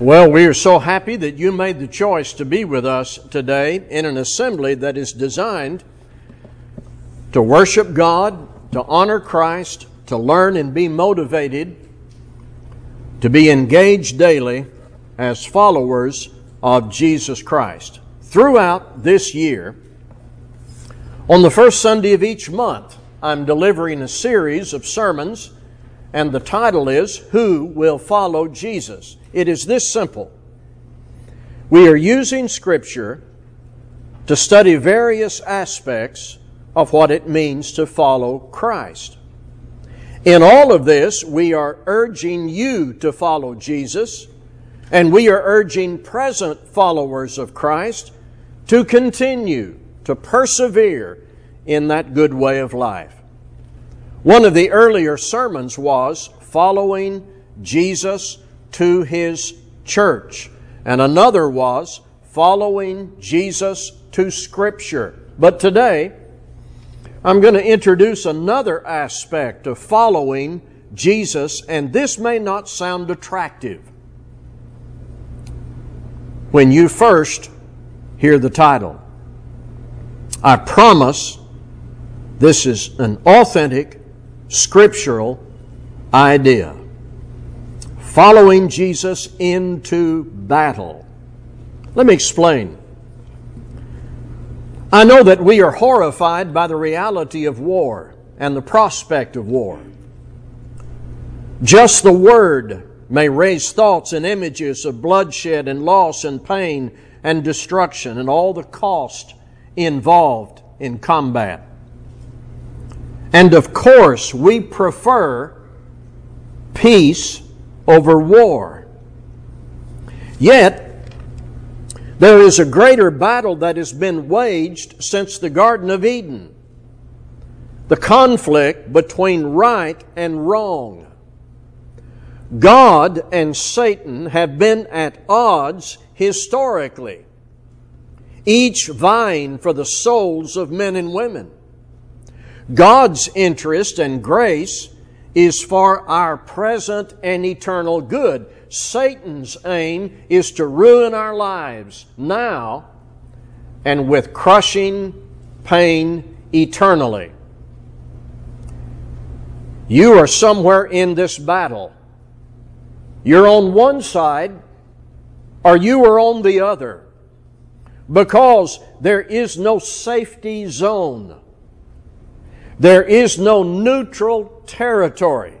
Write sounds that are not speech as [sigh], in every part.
Well, we are so happy that you made the choice to be with us today in an assembly that is designed to worship God, to honor Christ, to learn and be motivated, to be engaged daily as followers of Jesus Christ. Throughout this year, on the first Sunday of each month, I'm delivering a series of sermons, and the title is Who Will Follow Jesus? It is this simple. We are using Scripture to study various aspects of what it means to follow Christ. In all of this, we are urging you to follow Jesus, and we are urging present followers of Christ to continue to persevere in that good way of life. One of the earlier sermons was following Jesus to his church. And another was following Jesus to Scripture. But today, I'm going to introduce another aspect of following Jesus, and this may not sound attractive when you first hear the title. I promise this is an authentic scriptural idea following Jesus into battle. Let me explain. I know that we are horrified by the reality of war and the prospect of war. Just the word may raise thoughts and images of bloodshed and loss and pain and destruction and all the cost involved in combat. And of course, we prefer peace over war. Yet, there is a greater battle that has been waged since the Garden of Eden the conflict between right and wrong. God and Satan have been at odds historically, each vying for the souls of men and women. God's interest and grace is for our present and eternal good. Satan's aim is to ruin our lives now and with crushing pain eternally. You are somewhere in this battle. You're on one side or you are on the other because there is no safety zone. There is no neutral territory.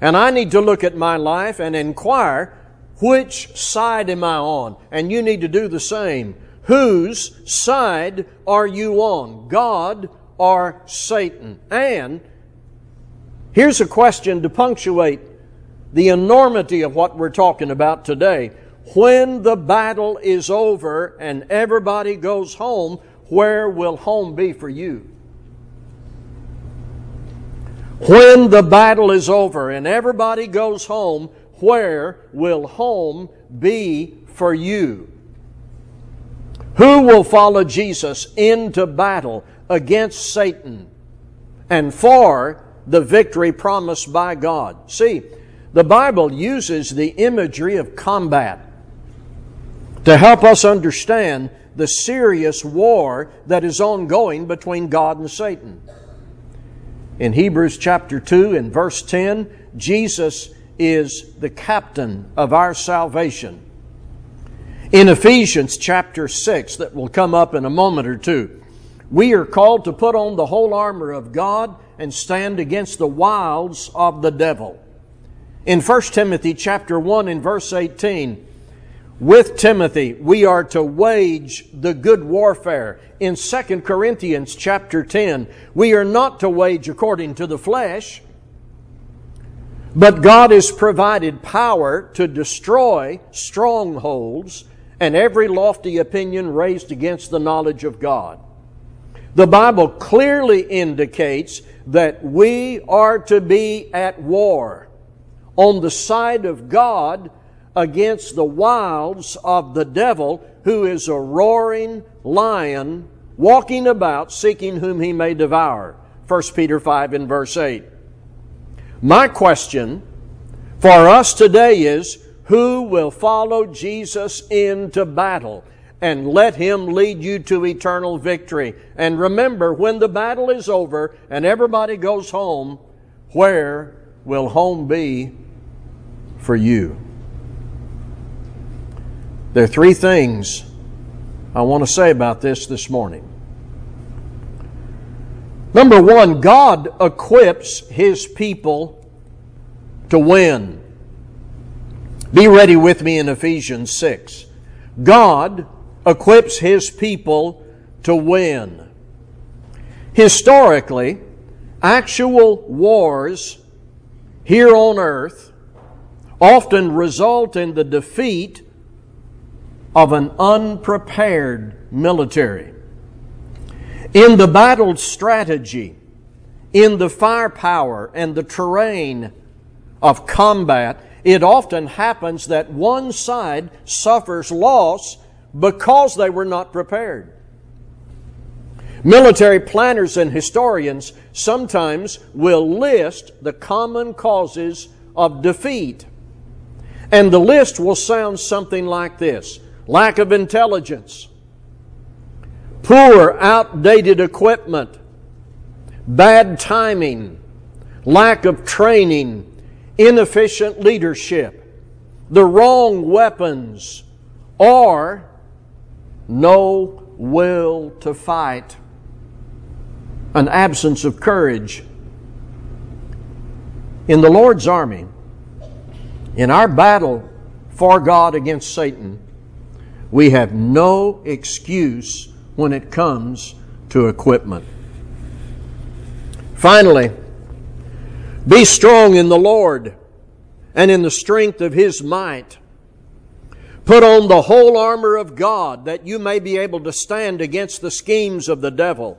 And I need to look at my life and inquire which side am I on? And you need to do the same. Whose side are you on? God or Satan? And here's a question to punctuate the enormity of what we're talking about today. When the battle is over and everybody goes home, where will home be for you? When the battle is over and everybody goes home, where will home be for you? Who will follow Jesus into battle against Satan and for the victory promised by God? See, the Bible uses the imagery of combat to help us understand the serious war that is ongoing between God and Satan. In Hebrews chapter 2 and verse 10, Jesus is the captain of our salvation. In Ephesians chapter 6, that will come up in a moment or two, we are called to put on the whole armor of God and stand against the wiles of the devil. In 1 Timothy chapter 1 and verse 18, with Timothy, we are to wage the good warfare. In 2 Corinthians chapter 10, we are not to wage according to the flesh, but God has provided power to destroy strongholds and every lofty opinion raised against the knowledge of God. The Bible clearly indicates that we are to be at war on the side of God against the wiles of the devil, who is a roaring lion walking about seeking whom he may devour. 1 Peter 5 and verse 8. My question for us today is who will follow Jesus into battle and let Him lead you to eternal victory. And remember, when the battle is over and everybody goes home, where will home be for you? There are three things I want to say about this this morning. Number one, God equips His people to win. Be ready with me in Ephesians 6. God equips His people to win. Historically, actual wars here on earth often result in the defeat of an unprepared military. In the battle strategy, in the firepower and the terrain of combat, it often happens that one side suffers loss because they were not prepared. Military planners and historians sometimes will list the common causes of defeat. And the list will sound something like this lack of intelligence, poor, outdated equipment, bad timing, lack of training, inefficient leadership, the wrong weapons, or no will to fight, an absence of courage. In the Lord's army, in our battle for God against Satan, we have no excuse when it comes to equipment. Finally, be strong in the Lord and in the strength of His might. Put on the whole armor of God that you may be able to stand against the schemes of the devil.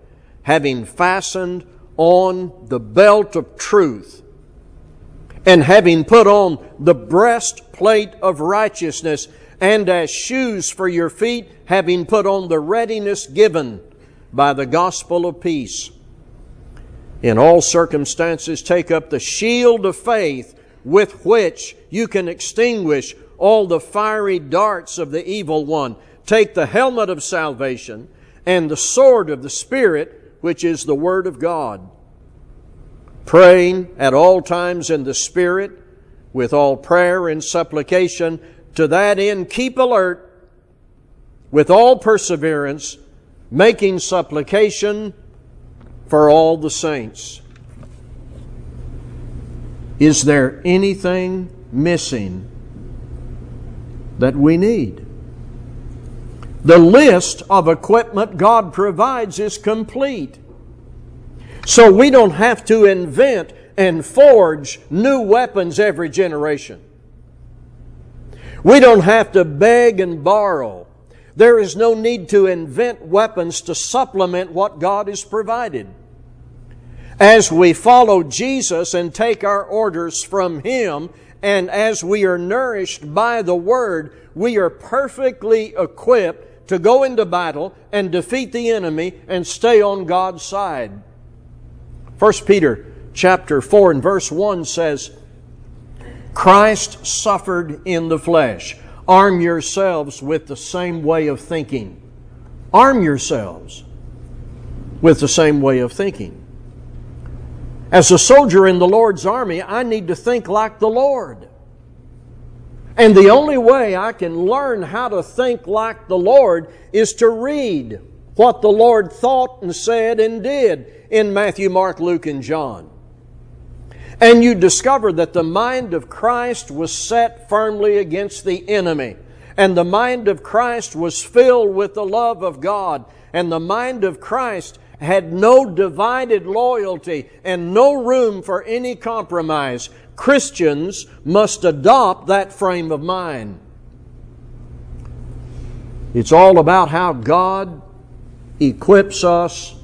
having fastened on the belt of truth, and having put on the breastplate of righteousness, and as shoes for your feet, having put on the readiness given by the gospel of peace in all circumstances, take up the shield of faith with which you can extinguish all the fiery darts of the evil one. Take the helmet of salvation and the sword of the Spirit, which is the Word of God. Praying at all times in the Spirit, with all prayer and supplication, to that end keep alert with all perseverance, making supplication for all the saints. Is there anything missing that we need? The list of equipment God provides is complete. So we don't have to invent and forge new weapons every generation. We don't have to beg and borrow. There is no need to invent weapons to supplement what God has provided. As we follow Jesus and take our orders from Him, and as we are nourished by the Word, we are perfectly equipped to go into battle and defeat the enemy and stay on God's side. 1 Peter chapter 4 and verse 1 says, Christ suffered in the flesh. Arm yourselves with the same way of thinking. Arm yourselves with the same way of thinking. As a soldier in the Lord's army, I need to think like the Lord. And the only way I can learn how to think like the Lord is to read what the Lord thought and said and did in Matthew, Mark, Luke, and John. And you discover that the mind of Christ was set firmly against the enemy. And the mind of Christ was filled with the love of God. And the mind of Christ had no divided loyalty and no room for any compromise. Christians must adopt that frame of mind. It's all about how God equips us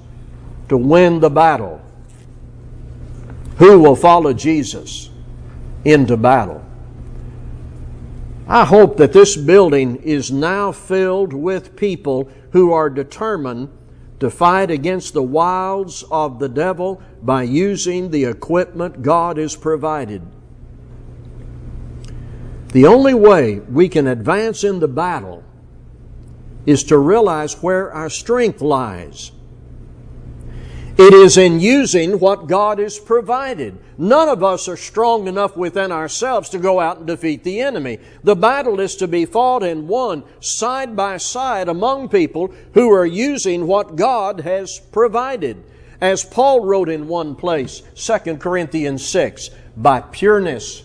to win the battle. Who will follow Jesus into battle? I hope that this building is now filled with people who are determined to fight against the wiles of the devil by using the equipment God has provided. The only way we can advance in the battle is to realize where our strength lies. It is in using what God has provided. None of us are strong enough within ourselves to go out and defeat the enemy. The battle is to be fought and won side by side among people who are using what God has provided. As Paul wrote in one place, 2 Corinthians 6, by pureness,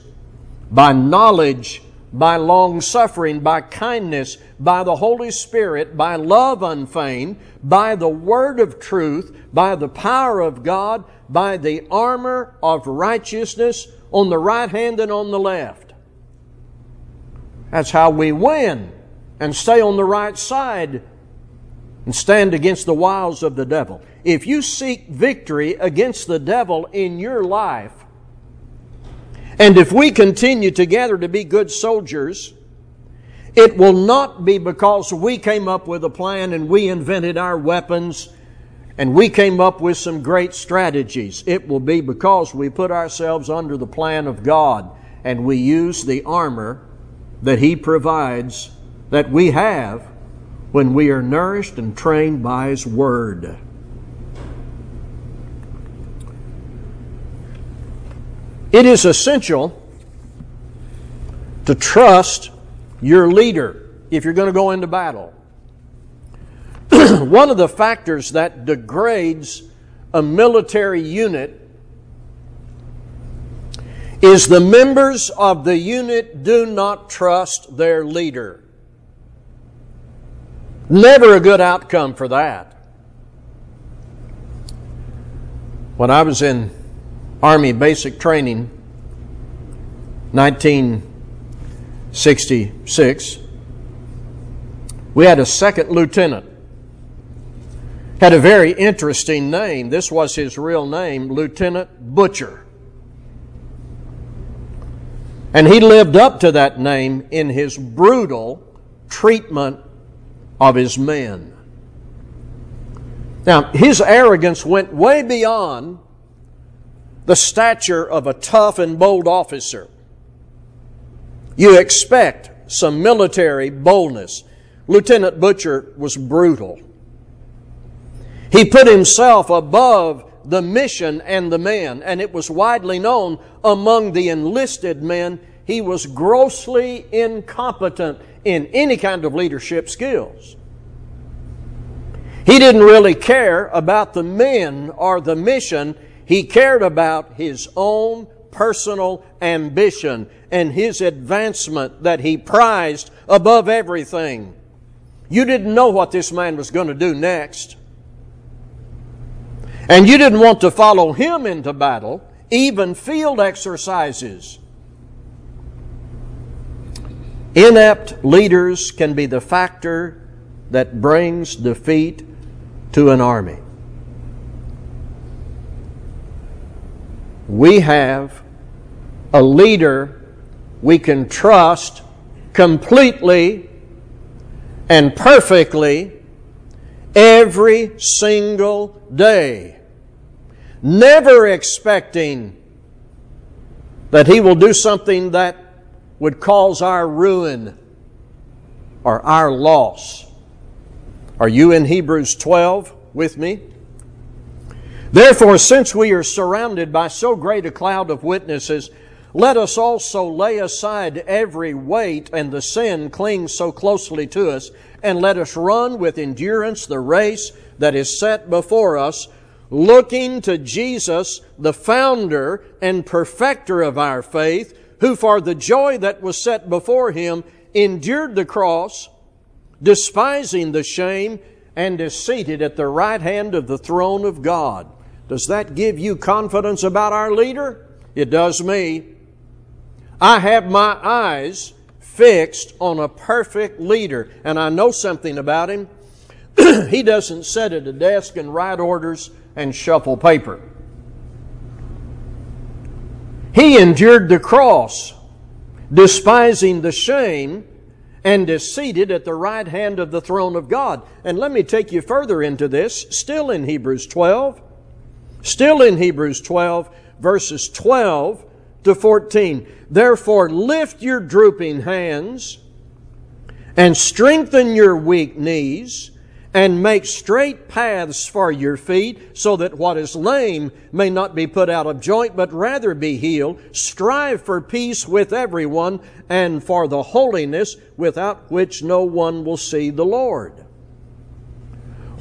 by knowledge, by long suffering, by kindness, by the Holy Spirit, by love unfeigned, by the word of truth, by the power of God, by the armor of righteousness on the right hand and on the left. That's how we win and stay on the right side and stand against the wiles of the devil. If you seek victory against the devil in your life, and if we continue together to be good soldiers, it will not be because we came up with a plan and we invented our weapons and we came up with some great strategies. It will be because we put ourselves under the plan of God and we use the armor that He provides that we have when we are nourished and trained by His Word. It is essential to trust your leader if you're going to go into battle. [clears throat] One of the factors that degrades a military unit is the members of the unit do not trust their leader. Never a good outcome for that. When I was in Army basic training, 1966, we had a second lieutenant. Had a very interesting name. This was his real name, Lieutenant Butcher. And he lived up to that name in his brutal treatment of his men. Now, his arrogance went way beyond the stature of a tough and bold officer. You expect some military boldness. Lieutenant Butcher was brutal. He put himself above the mission and the men, and it was widely known among the enlisted men he was grossly incompetent in any kind of leadership skills. He didn't really care about the men or the mission. He cared about his own personal ambition and his advancement that he prized above everything. You didn't know what this man was going to do next. And you didn't want to follow him into battle, even field exercises. Inept leaders can be the factor that brings defeat to an army. We have a leader we can trust completely and perfectly every single day, never expecting that he will do something that would cause our ruin or our loss. Are you in Hebrews 12 with me? Therefore, since we are surrounded by so great a cloud of witnesses, let us also lay aside every weight and the sin clings so closely to us, and let us run with endurance the race that is set before us, looking to Jesus, the founder and perfecter of our faith, who for the joy that was set before him endured the cross, despising the shame, and is seated at the right hand of the throne of God. Does that give you confidence about our leader? It does me. I have my eyes fixed on a perfect leader, and I know something about him. [clears throat] he doesn't sit at a desk and write orders and shuffle paper. He endured the cross, despising the shame, and is seated at the right hand of the throne of God. And let me take you further into this, still in Hebrews 12. Still in Hebrews 12, verses 12 to 14. Therefore, lift your drooping hands and strengthen your weak knees and make straight paths for your feet, so that what is lame may not be put out of joint, but rather be healed. Strive for peace with everyone and for the holiness without which no one will see the Lord.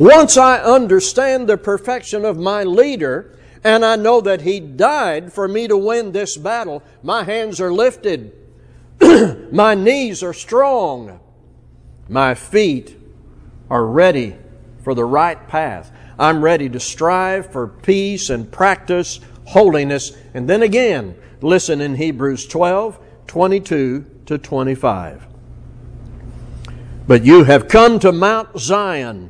Once I understand the perfection of my leader, and I know that He died for me to win this battle, my hands are lifted, [clears throat] my knees are strong, my feet are ready for the right path. I'm ready to strive for peace and practice holiness. And then again, listen in Hebrews 12, 22 to 25. But you have come to Mount Zion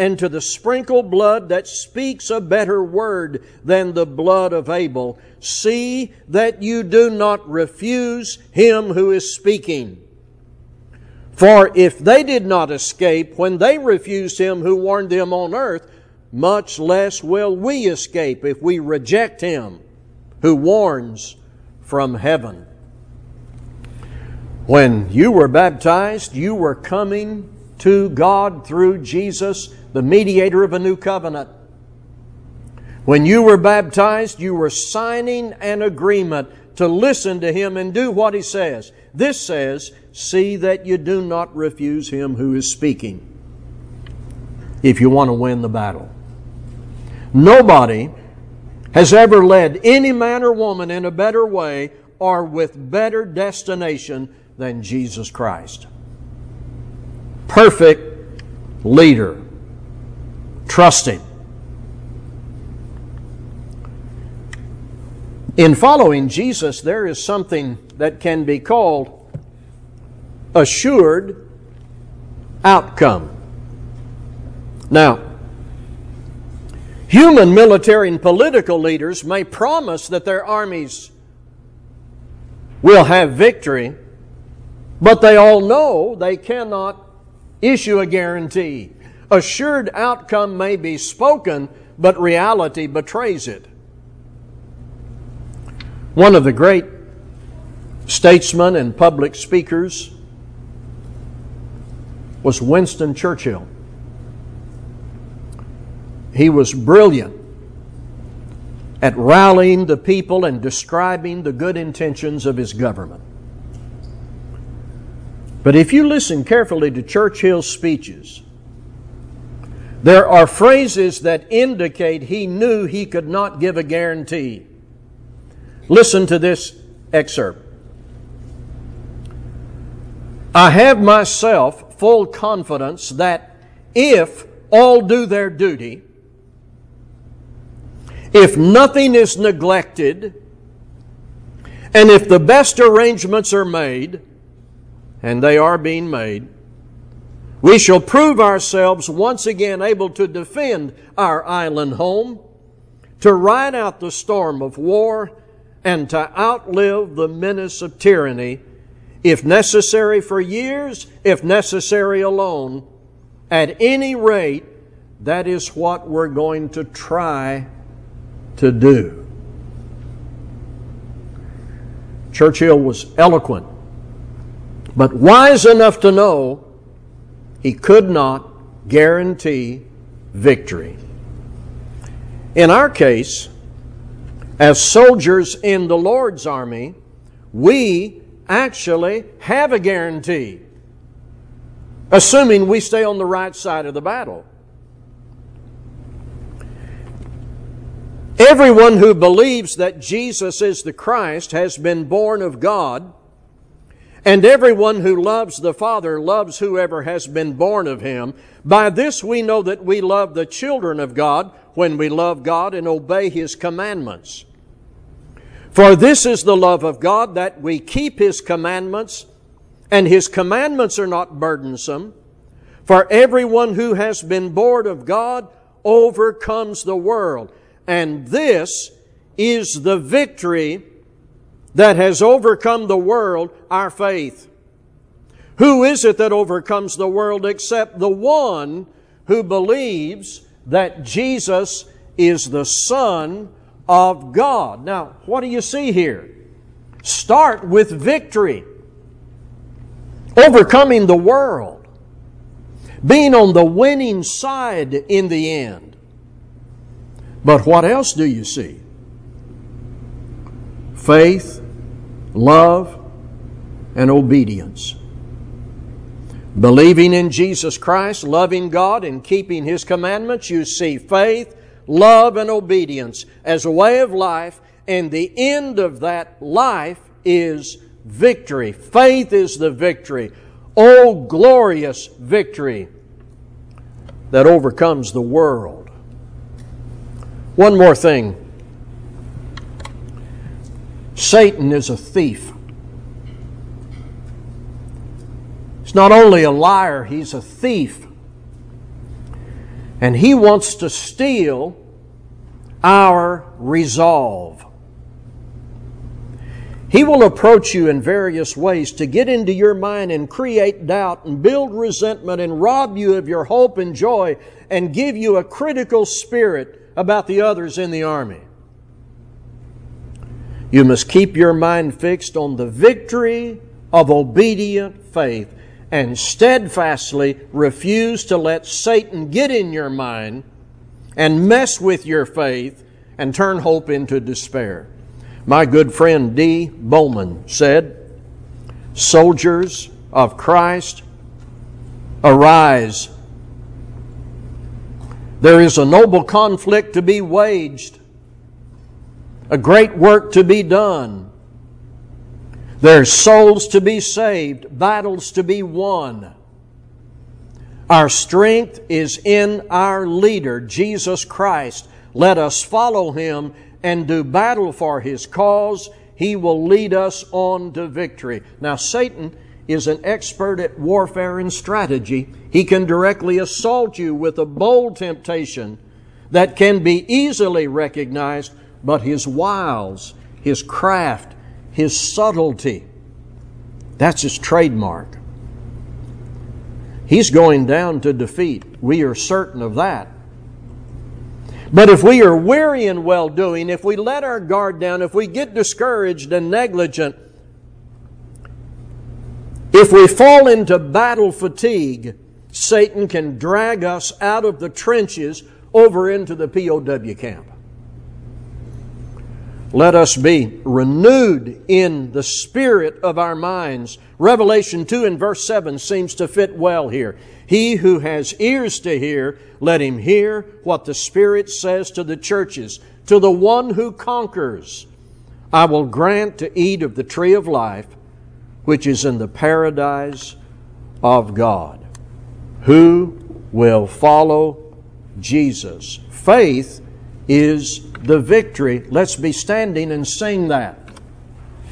and to the sprinkled blood that speaks a better word than the blood of Abel. See that you do not refuse him who is speaking. For if they did not escape when they refused him who warned them on earth, much less will we escape if we reject him who warns from heaven. When you were baptized, you were coming to God through Jesus, the mediator of a new covenant. When you were baptized, you were signing an agreement to listen to Him and do what He says. This says, See that you do not refuse him who is speaking if you want to win the battle. Nobody has ever led any man or woman in a better way or with better destination than Jesus Christ. Perfect leader. Trust Him. In following Jesus, there is something that can be called assured outcome. Now, human military and political leaders may promise that their armies will have victory, but they all know they cannot issue a guarantee. Assured outcome may be spoken, but reality betrays it. One of the great statesmen and public speakers was Winston Churchill. He was brilliant at rallying the people and describing the good intentions of his government. But if you listen carefully to Churchill's speeches, there are phrases that indicate he knew he could not give a guarantee. Listen to this excerpt. I have myself full confidence that if all do their duty, if nothing is neglected, and if the best arrangements are made, and they are being made, we shall prove ourselves once again able to defend our island home, to ride out the storm of war, and to outlive the menace of tyranny if necessary for years, if necessary alone. At any rate, that is what we're going to try to do. Churchill was eloquent, but wise enough to know he could not guarantee victory. In our case, as soldiers in the Lord's army, we actually have a guarantee, assuming we stay on the right side of the battle. Everyone who believes that Jesus is the Christ has been born of God, and everyone who loves the Father loves whoever has been born of him. By this we know that we love the children of God when we love God and obey his commandments. For this is the love of God that we keep his commandments, and his commandments are not burdensome. For everyone who has been born of God overcomes the world. And this is the victory that has overcome the world, our faith. Who is it that overcomes the world except the one who believes that Jesus is the Son of God? Now, what do you see here? Start with victory. Overcoming the world. Being on the winning side in the end. But what else do you see? Faith, love, and obedience. Believing in Jesus Christ, loving God, and keeping His commandments, you see faith, love, and obedience as a way of life, and the end of that life is victory. Faith is the victory. Oh, glorious victory that overcomes the world. One more thing Satan is a thief. He's not only a liar, he's a thief. And he wants to steal our resolve. He will approach you in various ways to get into your mind and create doubt and build resentment and rob you of your hope and joy and give you a critical spirit about the others in the army. You must keep your mind fixed on the victory of obedient faith and steadfastly refuse to let Satan get in your mind and mess with your faith and turn hope into despair. My good friend D. Bowman said, Soldiers of Christ, arise there is a noble conflict to be waged, a great work to be done. There's souls to be saved, battles to be won. Our strength is in our leader, Jesus Christ. Let us follow him and do battle for his cause. He will lead us on to victory. Now, Satan is an expert at warfare and strategy. He can directly assault you with a bold temptation that can be easily recognized, but his wiles, his craft, his subtlety, that's his trademark. He's going down to defeat. We are certain of that. But if we are weary in well doing, if we let our guard down, if we get discouraged and negligent, if we fall into battle fatigue, Satan can drag us out of the trenches over into the POW camp. Let us be renewed in the spirit of our minds. Revelation 2 and verse 7 seems to fit well here. He who has ears to hear, let him hear what the Spirit says to the churches. To the one who conquers, I will grant to eat of the tree of life which is in the paradise of God. Who will follow Jesus? Faith is the victory. Let's be standing and sing that.